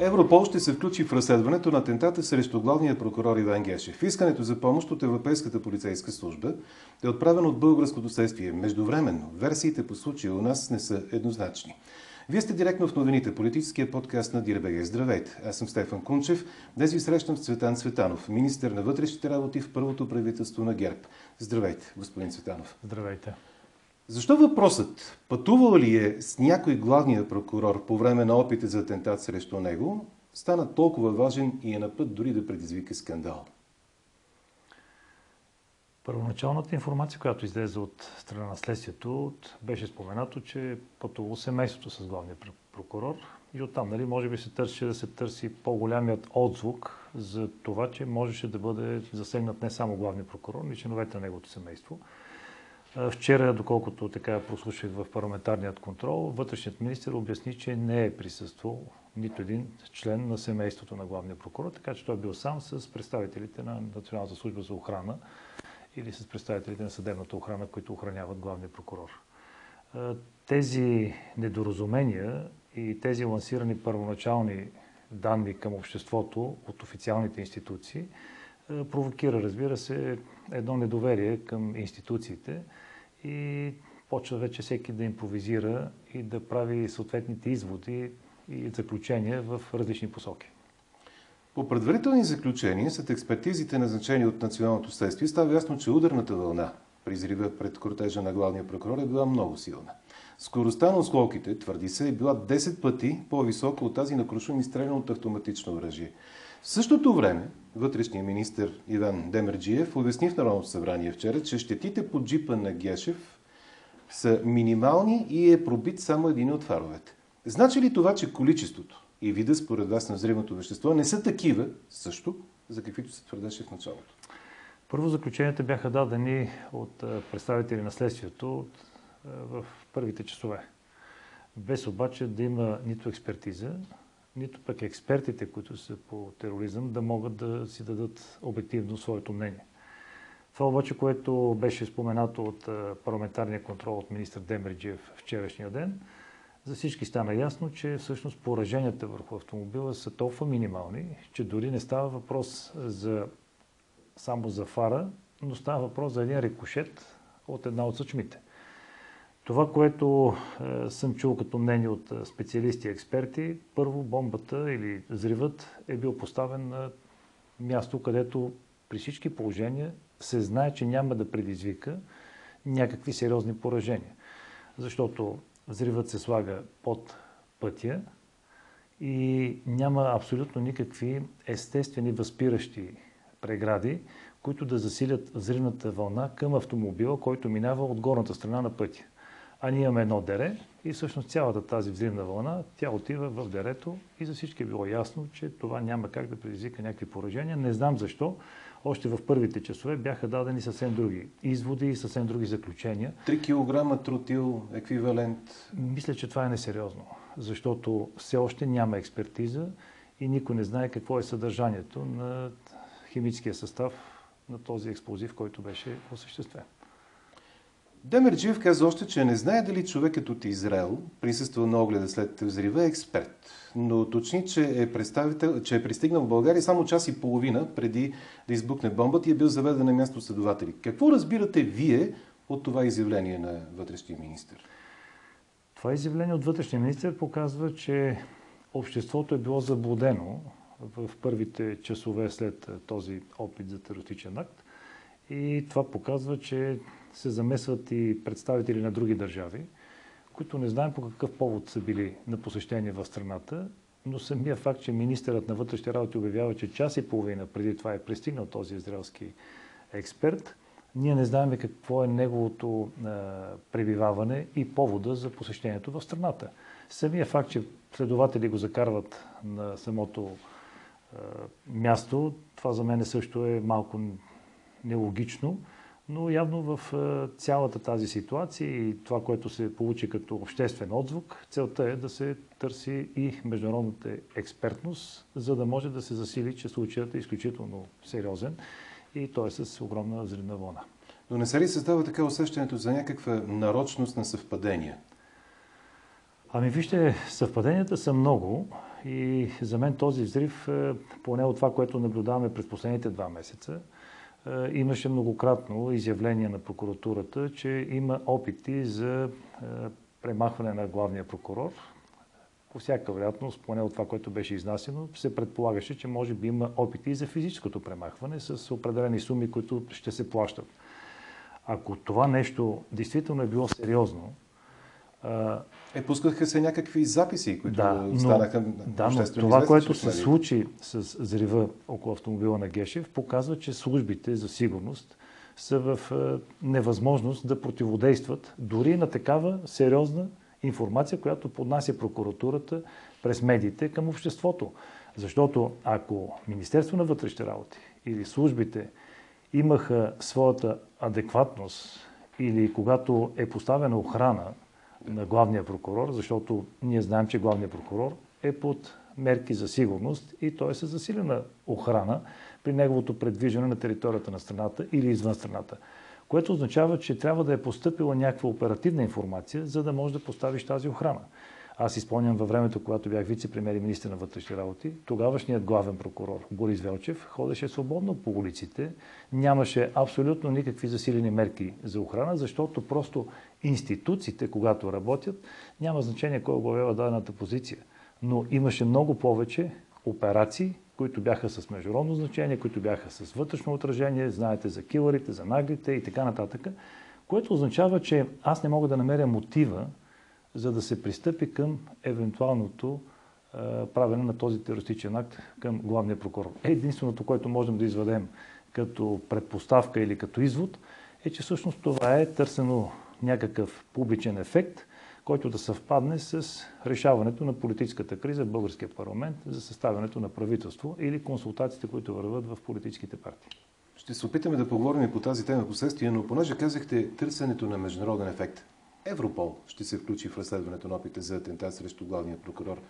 Европол ще се включи в разследването на атентата срещу главния прокурор Иван Гешев. Искането за помощ от Европейската полицейска служба е отправено от българското следствие. Междувременно, версиите по случая у нас не са еднозначни. Вие сте директно в новините, политическия подкаст на Дирбеге. Здравейте, аз съм Стефан Кунчев. Днес ви срещам с Цветан Цветанов, министър на вътрешните работи в първото правителство на ГЕРБ. Здравейте, господин Цветанов. Здравейте. Защо въпросът пътувал ли е с някой главния прокурор по време на опите за атентат срещу него, стана толкова важен и е на път дори да предизвика скандал? Първоначалната информация, която излезе от страна на следствието, беше споменато, че е пътувало семейството с главния прокурор и оттам, нали, може би се търси да се търси по-голямият отзвук за това, че можеше да бъде засегнат не само главния прокурор, но и членовете на неговото семейство. Вчера, доколкото така прослушах в парламентарният контрол, вътрешният министр обясни, че не е присъствал нито един член на семейството на главния прокурор, така че той е бил сам с представителите на Националната служба за охрана или с представителите на съдебната охрана, които охраняват главния прокурор. Тези недоразумения и тези лансирани първоначални данни към обществото от официалните институции провокира, разбира се, едно недоверие към институциите и почва вече всеки да импровизира и да прави съответните изводи и заключения в различни посоки. По предварителни заключения, след експертизите назначени от Националното следствие, става ясно, че ударната вълна при взрива пред кортежа на главния прокурор е била много силна. Скоростта на осколките, твърди се, е била 10 пъти по-висока от тази на Крушум изстреляна от автоматично оръжие. В същото време, вътрешният министр Иван Демерджиев обясни в Народното събрание вчера, че щетите по джипа на Гешев са минимални и е пробит само един от фаровете. Значи ли това, че количеството и вида според вас на взривното вещество не са такива също, за каквито се твърдеше в началото? Първо заключенията бяха дадени от представители на следствието в първите часове. Без обаче да има нито експертиза, нито пък експертите, които са по тероризъм, да могат да си дадат обективно своето мнение. Това обаче, което беше споменато от парламентарния контрол от министър Демерджиев вчерашния ден, за всички стана ясно, че всъщност пораженията върху автомобила са толкова минимални, че дори не става въпрос за, само за фара, но става въпрос за един рикошет от една от съчмите. Това, което е, съм чул като мнение от е, специалисти и експерти, първо бомбата или взривът е бил поставен на място, където при всички положения се знае, че няма да предизвика някакви сериозни поражения. Защото взривът се слага под пътя и няма абсолютно никакви естествени възпиращи прегради, които да засилят взривната вълна към автомобила, който минава от горната страна на пътя. А ние имаме едно дере и всъщност цялата тази взривна вълна, тя отива в дерето и за всички е било ясно, че това няма как да предизвика някакви поражения. Не знам защо. Още в първите часове бяха дадени съвсем други изводи и съвсем други заключения. 3 кг тротил еквивалент. Мисля, че това е несериозно, защото все още няма експертиза и никой не знае какво е съдържанието на химическия състав на този експлозив, който беше осъществен. Демерджиев каза още, че не знае дали човекът от Израел, присъства на огледа след взрива, е експерт. Но уточни, че е, представител, че е пристигнал в България само час и половина преди да избухне бомбата и е бил заведен на място следователи. Какво разбирате вие от това изявление на вътрешния министр? Това изявление от вътрешния министр показва, че обществото е било заблудено в първите часове след този опит за терористичен акт. И това показва, че се замесват и представители на други държави, които не знаем по какъв повод са били на посещение в страната, но самия факт, че министърът на вътрешните работи обявява, че час и половина преди това е пристигнал този израелски експерт, ние не знаем какво е неговото пребиваване и повода за посещението в страната. Самия факт, че следователи го закарват на самото място, това за мен също е малко нелогично. Но явно в е, цялата тази ситуация и това, което се получи като обществен отзвук, целта е да се търси и международната експертност, за да може да се засили, че случаят е изключително сериозен и той е с огромна взривна вълна. Но не се ли създава така усещането за някаква нарочност на съвпадения? Ами вижте, съвпаденията са много И за мен този взрив, е, поне от това, което наблюдаваме през последните два месеца, имаше многократно изявление на прокуратурата, че има опити за премахване на главния прокурор. По всяка вероятност, поне от това, което беше изнасено, се предполагаше, че може би има опити и за физическото премахване с определени суми, които ще се плащат. Ако това нещо действително е било сериозно, е, пускаха се някакви записи, които да, станаха Да, но това, което се случи с взрива около автомобила на Гешев, показва, че службите за сигурност са в невъзможност да противодействат дори на такава сериозна информация, която поднася прокуратурата през медиите към обществото. Защото ако Министерство на вътрешните работи или службите имаха своята адекватност или когато е поставена охрана на главния прокурор, защото ние знаем, че главният прокурор е под мерки за сигурност и той е с засилена охрана при неговото предвиждане на територията на страната или извън страната. Което означава, че трябва да е поступила някаква оперативна информация, за да може да поставиш тази охрана. Аз изпълням във времето, когато бях вице-премьер и министр на вътрешни работи, тогавашният главен прокурор Борис Велчев ходеше свободно по улиците, нямаше абсолютно никакви засилени мерки за охрана, защото просто институциите, когато работят, няма значение кой оглавява дадената позиция. Но имаше много повече операции, които бяха с международно значение, които бяха с вътрешно отражение, знаете за килърите, за наглите и така нататък, което означава, че аз не мога да намеря мотива, за да се пристъпи към евентуалното правене на този терористичен акт към главния прокурор. Единственото, което можем да изведем като предпоставка или като извод, е, че всъщност това е търсено някакъв публичен ефект, който да съвпадне с решаването на политическата криза в българския парламент за съставянето на правителство или консултациите, които върват в политическите партии. Ще се опитаме да поговорим и по тази тема последствие, но понеже казахте търсенето на международен ефект, Европол ще се включи в разследването на опите за атентат срещу главния прокурор.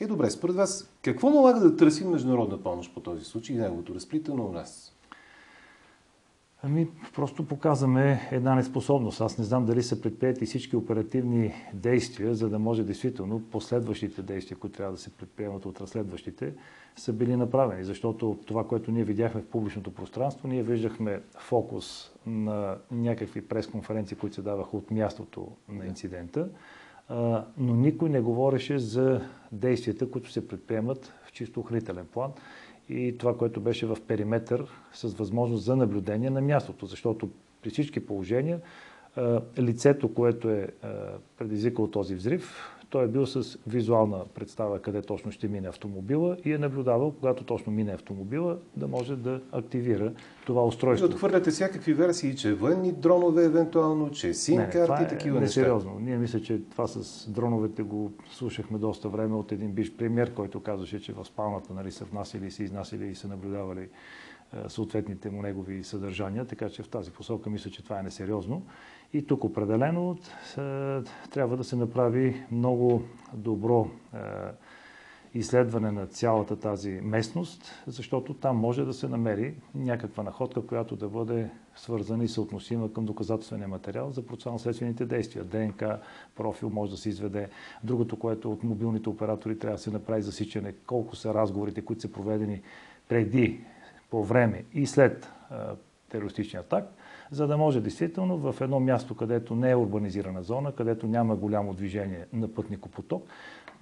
Е добре, според вас, какво налага да търсим международна помощ по този случай и неговото разплитане у нас? Ами, просто показваме една неспособност. Аз не знам дали са предприяти всички оперативни действия, за да може действително последващите действия, които трябва да се предприемат от разследващите, са били направени. Защото това, което ние видяхме в публичното пространство, ние виждахме фокус на някакви пресконференции, които се даваха от мястото на инцидента, но никой не говореше за действията, които се предприемат в чисто охранителен план и това, което беше в периметър с възможност за наблюдение на мястото, защото при всички положения лицето, което е предизвикало този взрив, той е бил с визуална представа къде точно ще мине автомобила и е наблюдавал, когато точно мине автомобила, да може да активира това устройство. И отхвърляте всякакви версии, че военни дронове евентуално, че сим-карти, е такива неща. Сериозно. Ние мисля, че това с дроновете го слушахме доста време от един биш премьер, който казваше, че в спалната нали, са внасили, са изнасили и са наблюдавали е, съответните му негови съдържания, така че в тази посока мисля, че това е несериозно. И тук определено трябва да се направи много добро изследване на цялата тази местност, защото там може да се намери някаква находка, която да бъде свързана и съотносима към доказателствения материал за процесуално-следствените действия. ДНК профил може да се изведе. Другото, което от мобилните оператори трябва да се направи засичане колко са разговорите, които са проведени преди, по време и след терористичния атак за да може действително в едно място, където не е урбанизирана зона, където няма голямо движение на пътникопоток,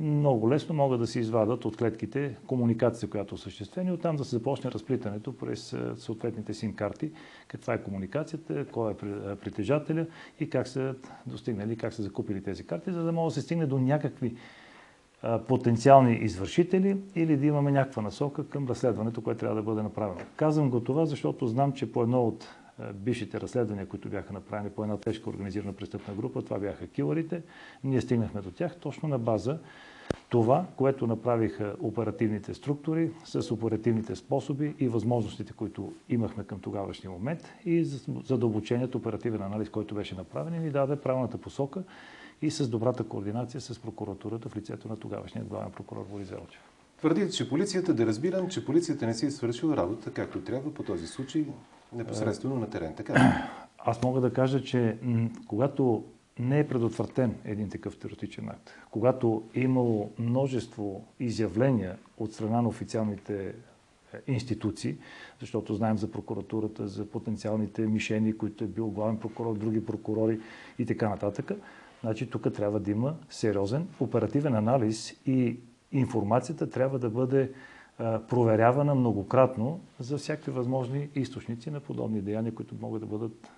много лесно могат да се извадат от клетките комуникацията, която е осъществена и оттам да се започне разплитането през съответните сим карти, каква е комуникацията, кой е притежателя и как са достигнали, как са закупили тези карти, за да може да се стигне до някакви потенциални извършители или да имаме някаква насока към разследването, което трябва да бъде направено. Казвам го това, защото знам, че по едно от бившите разследвания, които бяха направени по една тежка организирана престъпна група, това бяха килърите. Ние стигнахме до тях точно на база това, което направиха оперативните структури с оперативните способи и възможностите, които имахме към тогавашния момент и задълбоченият оперативен анализ, който беше направен и ни даде правилната посока и с добрата координация с прокуратурата в лицето на тогавашния главен прокурор Борис Велчев. Твърдите, че полицията, да разбирам, че полицията не си е свършила работа както трябва по този случай непосредствено на терен. Така Аз мога да кажа, че когато не е предотвратен един такъв терористичен акт. Когато е имало множество изявления от страна на официалните е, институции, защото знаем за прокуратурата, за потенциалните мишени, които е бил главен прокурор, други прокурори и така нататък. Значи тук трябва да има сериозен оперативен анализ и информацията трябва да бъде проверявана многократно за всякакви възможни източници на подобни деяния, които могат да бъдат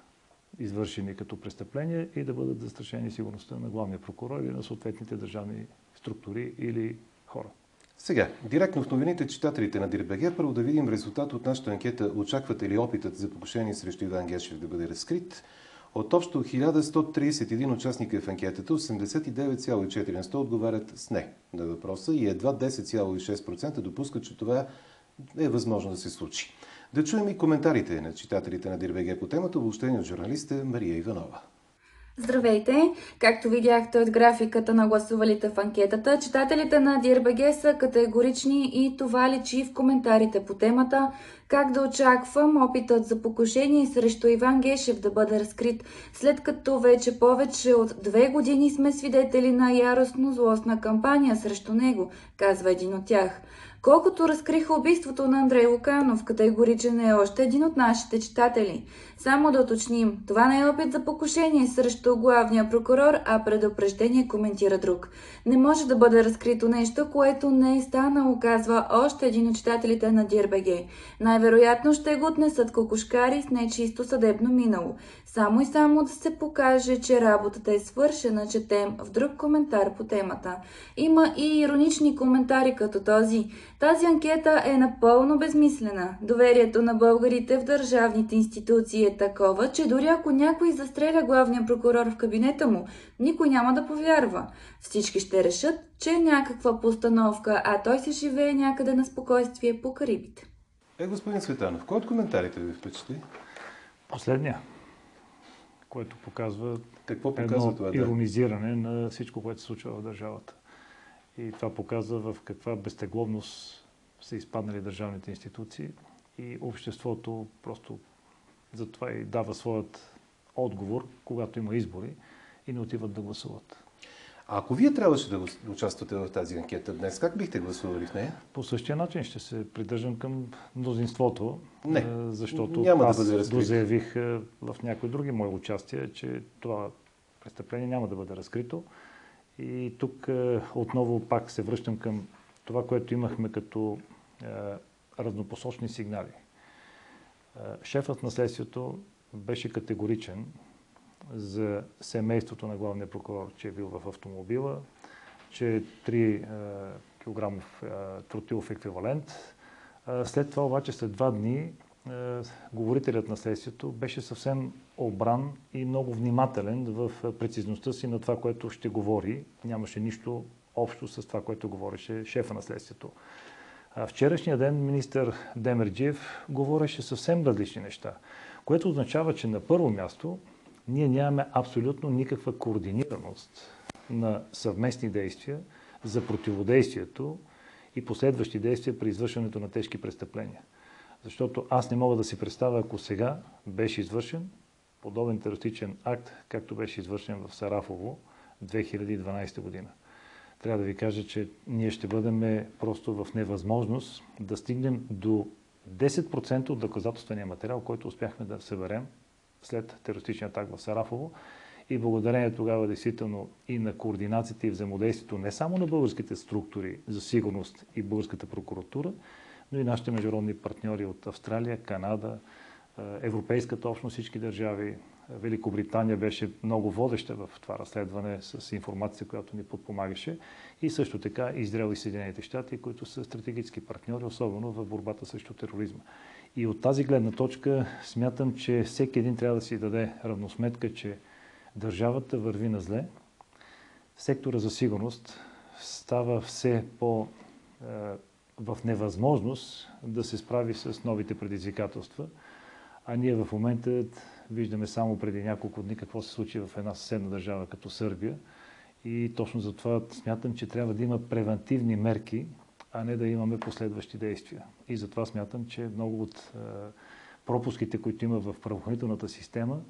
извършени като престъпления и да бъдат застрашени сигурността на главния прокурор или на съответните държавни структури или хора. Сега, директно в новините читателите на Дирбеге, първо да видим резултат от нашата анкета. Очаквате ли опитът за покушение срещу Иван Гешев да бъде разкрит? От общо 1131 участника в анкетата, 89,4 отговарят с не на въпроса и едва 10,6% допускат, че това е възможно да се случи. Да чуем и коментарите на читателите на Дирбеге по темата, обобщени от журналиста Мария Иванова. Здравейте! Както видяхте от графиката на гласувалите в анкетата, читателите на Дирбеге са категорични и това личи в коментарите по темата как да очаквам опитът за покушение срещу Иван Гешев да бъде разкрит, след като вече повече от две години сме свидетели на яростно злостна кампания срещу него, казва един от тях. Колкото разкриха убийството на Андрей Луканов, категоричен е още един от нашите читатели. Само да уточним, това не е опит за покушение срещу главния прокурор, а предупреждение коментира друг. Не може да бъде разкрито нещо, което не е станало, казва още един от читателите на Дирбеге. Най-вероятно ще го отнесат кокошкари с нечисто съдебно минало. Само и само да се покаже, че работата е свършена, четем в друг коментар по темата. Има и иронични коментари като този. Тази анкета е напълно безмислена. Доверието на българите в държавните институции е такова, че дори ако някой застреля главния прокурор в кабинета му, никой няма да повярва. Всички ще решат, че е някаква постановка, а той се живее някъде на спокойствие по Карибите. Е, господин Светанов, кой от коментарите ви впечатли? Последния, което показва Какво показва едно това? Да? иронизиране на всичко, което се случва в държавата. И това показва в каква безтегловност са изпаднали държавните институции и обществото просто затова и дава своят отговор, когато има избори и не отиват да гласуват. А ако вие трябваше да участвате в тази анкета днес, как бихте гласували в нея? По същия начин ще се придържам към мнозинството, Не, е, защото няма да аз бъде разкрито. го заявих е, в някои други мои участия, че това престъпление няма да бъде разкрито. И тук е, отново пак се връщам към това, което имахме като разнопосочни сигнали. Шефът на следствието беше категоричен за семейството на главния прокурор, че е бил в автомобила, че е 3 кг тротилов еквивалент. Е, След това обаче след два дни е, говорителят на следствието беше съвсем обран и много внимателен в прецизността си на това, което ще говори. Нямаше нищо общо с това, което говореше шефа на следствието. Вчерашния ден министър Демерджиев говореше съвсем различни неща, което означава, че на първо място ние нямаме абсолютно никаква координираност на съвместни действия за противодействието и последващи действия при извършването на тежки престъпления. Защото аз не мога да си представя, ако сега беше извършен подобен терористичен акт, както беше извършен в Сарафово 2012 година. Трябва да ви кажа, че ние ще бъдем просто в невъзможност да стигнем до 10% от доказателствения материал, който успяхме да съберем след терористичния атак в Сарафово. И благодарение тогава действително и на координацията и взаимодействието не само на българските структури за сигурност и българската прокуратура, но и нашите международни партньори от Австралия, Канада, Европейската общност, всички държави. Великобритания беше много водеща в това разследване с информация, която ни подпомагаше. И също така Израел и Съединените щати, които са стратегически партньори, особено в борбата срещу тероризма. И от тази гледна точка смятам, че всеки един трябва да си даде равносметка, че държавата върви на зле. Сектора за сигурност става все по в невъзможност да се справи с новите предизвикателства. А ние в момента виждаме само преди няколко дни какво се случи в една съседна държава като Сърбия. И точно за това смятам, че трябва да има превентивни мерки, а не да имаме последващи действия. И затова смятам, че много от пропуските, които има в правоохранителната система,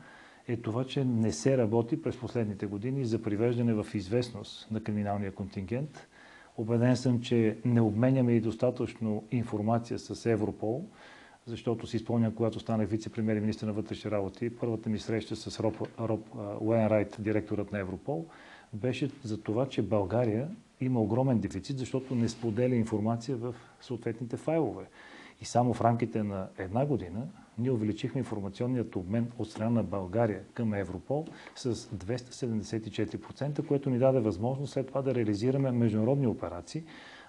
е това, че не се работи през последните години за привеждане в известност на криминалния контингент. Обеден съм, че не обменяме и достатъчно информация с Европол, защото си спомням, когато станах вице-премьер и министър на вътрешни работи, първата ми среща с Роб, Роб Уенрайт, директорът на Европол, беше за това, че България има огромен дефицит, защото не споделя информация в съответните файлове. И само в рамките на една година ние увеличихме информационният обмен от страна на България към Европол с 274%, което ни даде възможност след това да реализираме международни операции,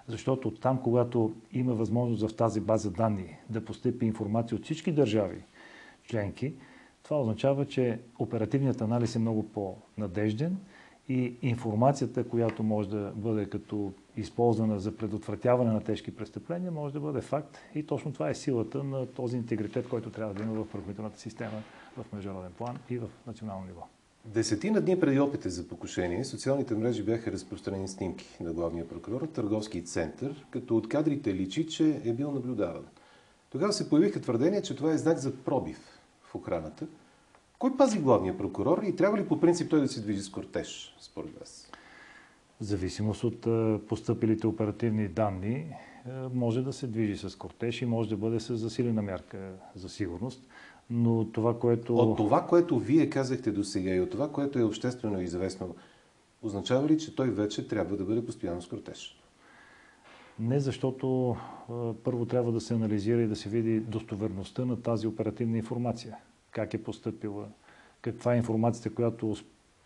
защото там, когато има възможност в тази база данни да постъпи информация от всички държави членки, това означава, че оперативният анализ е много по-надежден и информацията, която може да бъде като използвана за предотвратяване на тежки престъпления, може да бъде факт. И точно това е силата на този интегритет, който трябва да има в правоохранителната система в международен план и в национално ниво. Десетина дни преди опите за покушение, социалните мрежи бяха разпространени снимки на главния прокурор търговски център, като от кадрите личи, че е бил наблюдаван. Тогава се появиха твърдения, че това е знак за пробив в охраната. Кой пази главния прокурор и трябва ли по принцип той да се движи с кортеж, според вас? В зависимост от поступилите оперативни данни, може да се движи с кортеж и може да бъде с засилена мярка за сигурност. Но това, което... От това, което вие казахте до сега и от това, което е обществено известно, означава ли, че той вече трябва да бъде постоянно с кортеж? Не, защото първо трябва да се анализира и да се види достоверността на тази оперативна информация. Как е поступила, каква е информацията, която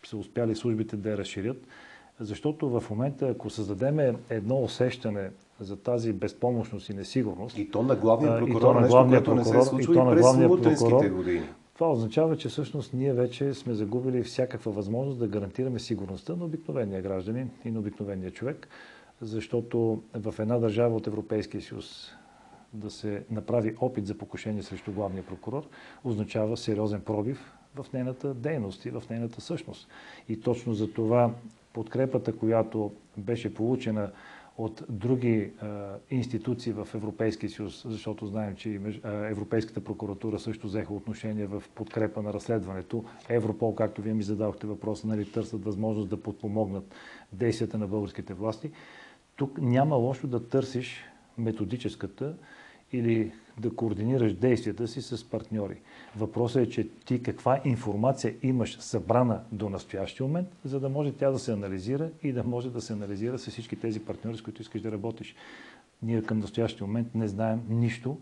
са успяли службите да я разширят. Защото в момента, ако създадем едно усещане за тази безпомощност и несигурност. И то на главния прокурор, и то на главния нещо, прокурор, не се случва и, то на главния прокурор, години. Това означава, че всъщност ние вече сме загубили всякаква възможност да гарантираме сигурността на обикновения гражданин и на обикновения човек, защото в една държава от Европейския съюз да се направи опит за покушение срещу главния прокурор означава сериозен пробив в нейната дейност и в нейната същност. И точно за това подкрепата, която беше получена от други а, институции в Европейския съюз, защото знаем, че Европейската прокуратура също взеха отношение в подкрепа на разследването. Европол, както вие ми задавахте въпроса, нали, търсят възможност да подпомогнат действията на българските власти. Тук няма лошо да търсиш методическата или да координираш действията си с партньори. Въпросът е, че ти каква информация имаш събрана до настоящия момент, за да може тя да се анализира и да може да се анализира с всички тези партньори, с които искаш да работиш. Ние към настоящия момент не знаем нищо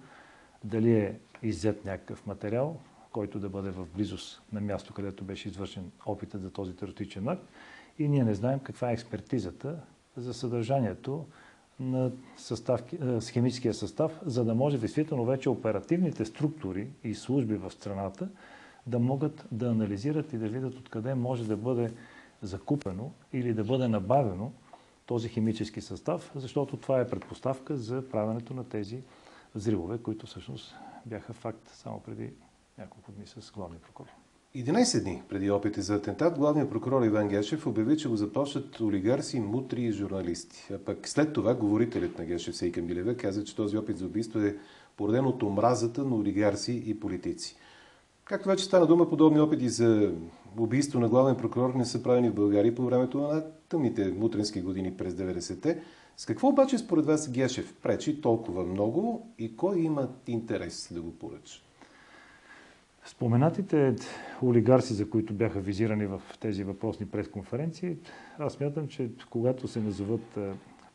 дали е иззет някакъв материал, който да бъде в близост на място, където беше извършен опитът за този терористичен акт. И ние не знаем каква е експертизата за съдържанието на състав, с химическия състав, за да може действително вече оперативните структури и служби в страната да могат да анализират и да видят откъде може да бъде закупено или да бъде набавено този химически състав, защото това е предпоставка за правенето на тези взривове, които всъщност бяха факт само преди няколко дни с главния прокурор. 11 дни преди опити за атентат, главният прокурор Иван Гешев обяви, че го започват олигарси, мутри и журналисти. А пък след това говорителят на Гешев Сейка Милева каза, че този опит за убийство е породен от омразата на олигарси и политици. Както вече стана дума, подобни опити за убийство на главен прокурор не са правени в България по времето на тъмните мутренски години през 90-те. С какво обаче според вас Гешев пречи толкова много и кой има интерес да го поръча? Споменатите олигарси, за които бяха визирани в тези въпросни пресконференции, аз мятам, че когато се назоват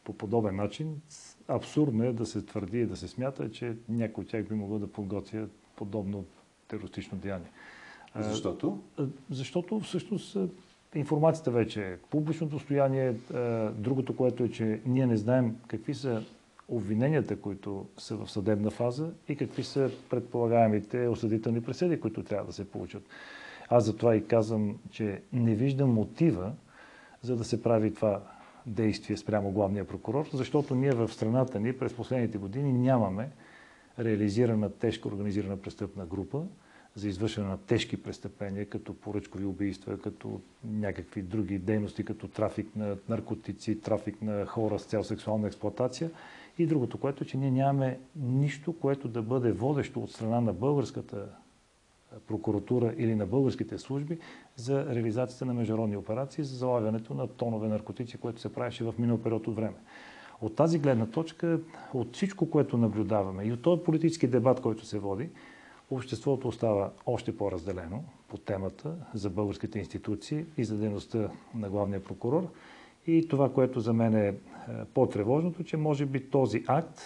по подобен начин, абсурдно е да се твърди и да се смята, че някой от тях би могло да подготвя подобно терористично деяние. Защото? Защото всъщност информацията вече е публично достояние. Другото, което е, че ние не знаем какви са обвиненията, които са в съдебна фаза и какви са предполагаемите осъдителни присъди, които трябва да се получат. Аз затова и казвам, че не виждам мотива за да се прави това действие спрямо главния прокурор, защото ние в страната ни през последните години нямаме реализирана тежка организирана престъпна група за извършване на тежки престъпления, като поръчкови убийства, като някакви други дейности, като трафик на наркотици, трафик на хора с цел сексуална експлоатация и другото, което е, че ние нямаме нищо, което да бъде водещо от страна на българската прокуратура или на българските служби за реализацията на международни операции, за залавянето на тонове наркотици, което се правеше в минал период от време. От тази гледна точка, от всичко, което наблюдаваме и от този политически дебат, който се води, обществото остава още по-разделено по темата за българските институции и за дейността на главния прокурор. И това, което за мен е по-тревожното, че може би този акт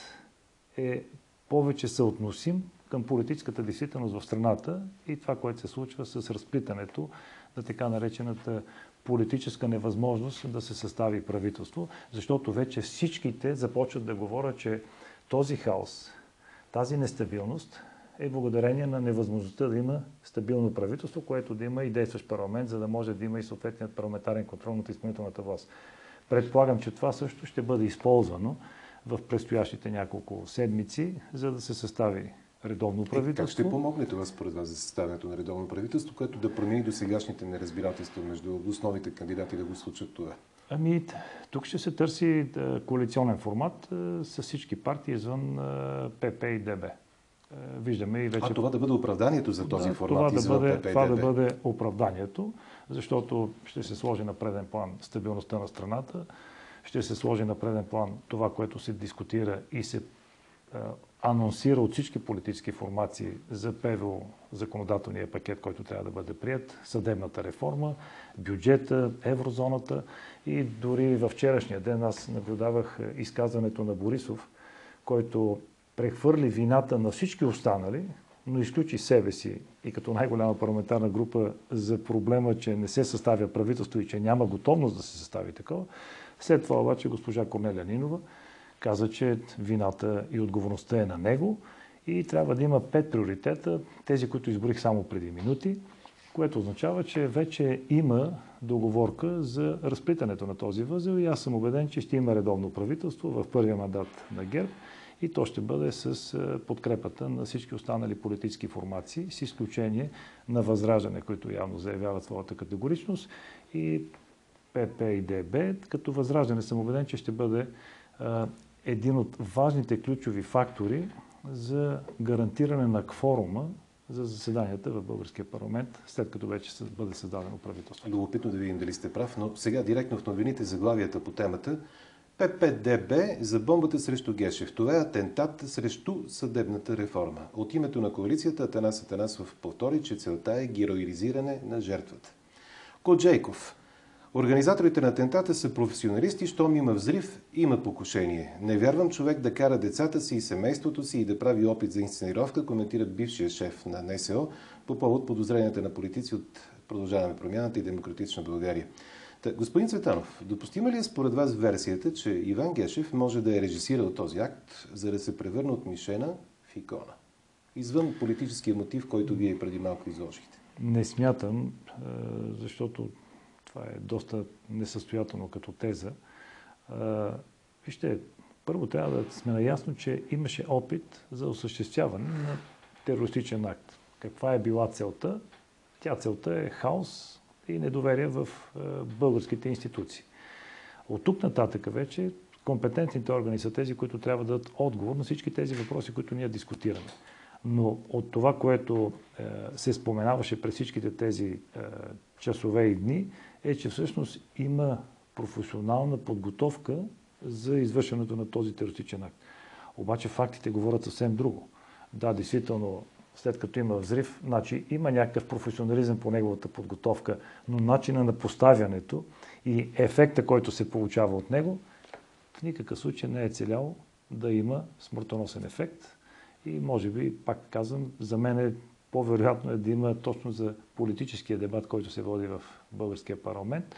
е повече съотносим към политическата действителност в страната и това, което се случва с разплитането на така наречената политическа невъзможност да се състави правителство, защото вече всичките започват да говорят, че този хаос, тази нестабилност е благодарение на невъзможността да има стабилно правителство, което да има и действащ парламент, за да може да има и съответният парламентарен контрол над изпълнителната власт. Предполагам, че това също ще бъде използвано в предстоящите няколко седмици, за да се състави редовно правителство. Как ще помогне това според вас за съставянето на редовно правителство, което да промени до сегашните неразбирателства между основните кандидати да го случат това? Ами, тук ще се търси коалиционен формат с всички партии извън ПП и ДБ. Виждаме и вече... А това да бъде оправданието за този да, формат това да бъде, Това да бъде оправданието, защото ще се сложи на преден план стабилността на страната, ще се сложи на преден план това, което се дискутира и се анонсира от всички политически формации за ПВО законодателния пакет, който трябва да бъде прият, съдебната реформа, бюджета, еврозоната. И дори във вчерашния ден аз наблюдавах изказването на Борисов, който прехвърли вината на всички останали, но изключи себе си и като най-голяма парламентарна група за проблема, че не се съставя правителство и че няма готовност да се състави такова. След това обаче госпожа Корнелия Нинова каза, че вината и отговорността е на него и трябва да има пет приоритета, тези, които изборих само преди минути, което означава, че вече има договорка за разплитането на този възел и аз съм убеден, че ще има редовно правителство в първия мандат на ГЕРБ и то ще бъде с подкрепата на всички останали политически формации, с изключение на Възраждане, които явно заявяват своята категоричност и ПП и ДБ, като Възраждане съм убеден, че ще бъде един от важните ключови фактори за гарантиране на кворума за заседанията в българския парламент, след като вече бъде създадено правителство. Любопитно да видим дали сте прав, но сега директно в новините заглавията по темата ППДБ за бомбата срещу Гешев. Това е атентат срещу съдебната реформа. От името на коалицията Атанас Атанасов повтори, че целта е героизиране на жертвата. Коджейков. Организаторите на атентата са професионалисти, щом има взрив, има покушение. Не вярвам човек да кара децата си и семейството си и да прави опит за инсценировка, коментират бившия шеф на НСО по повод подозренията на политици от Продължаваме промяната и Демократична България. Господин Цветанов, допустима ли е според вас версията, че Иван Гешев може да е режисирал този акт, за да се превърне от мишена в икона? Извън политическия мотив, който вие преди малко изложихте. Не смятам, защото това е доста несъстоятелно като теза. Вижте, първо трябва да сме наясно, че имаше опит за осъществяване на терористичен акт. Каква е била целта? Тя целта е хаос и недоверие в българските институции. От тук нататък вече компетентните органи са тези, които трябва да дадат отговор на всички тези въпроси, които ние дискутираме. Но от това, което е, се споменаваше през всичките тези е, часове и дни, е, че всъщност има професионална подготовка за извършването на този терористичен акт. Обаче фактите говорят съвсем друго. Да, действително, след като има взрив, значи има някакъв професионализъм по неговата подготовка, но начина на поставянето и ефекта, който се получава от него, в никакъв случай не е целял да има смъртоносен ефект. И може би, пак казвам, за мен е по-вероятно е да има точно за политическия дебат, който се води в българския парламент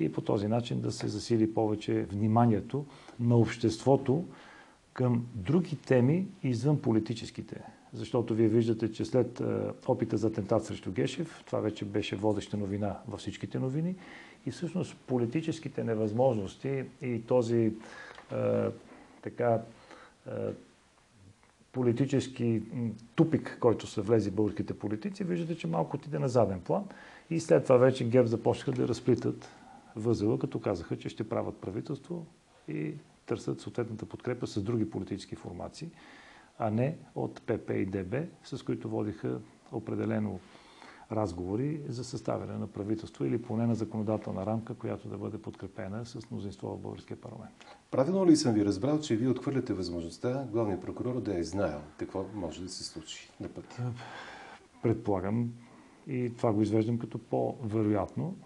и по този начин да се засили повече вниманието на обществото към други теми извън политическите. Защото вие виждате, че след опита за атентат срещу Гешев, това вече беше водеща новина във всичките новини, и всъщност политическите невъзможности и този е, така е, политически тупик, който са влезли българските политици, виждате, че малко отиде на заден план. И след това вече ГЕРБ започнаха да разплитат възела, като казаха, че ще правят правителство и търсят съответната подкрепа с други политически формации, а не от ПП и ДБ, с които водиха определено разговори за съставяне на правителство или поне на законодателна рамка, която да бъде подкрепена с мнозинство в българския парламент. Правилно ли съм ви разбрал, че вие отхвърляте възможността главният прокурор да е знаел какво може да се случи на пътя? Предполагам и това го извеждам като по-вероятно,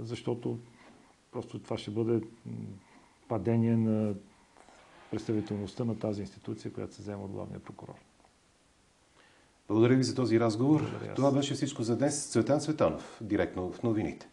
защото просто това ще бъде падение на представителността на тази институция, която се взема от главния прокурор. Благодаря ви за този разговор. Благодаря. Това беше всичко за днес. Цветан Цветанов, директно в новините.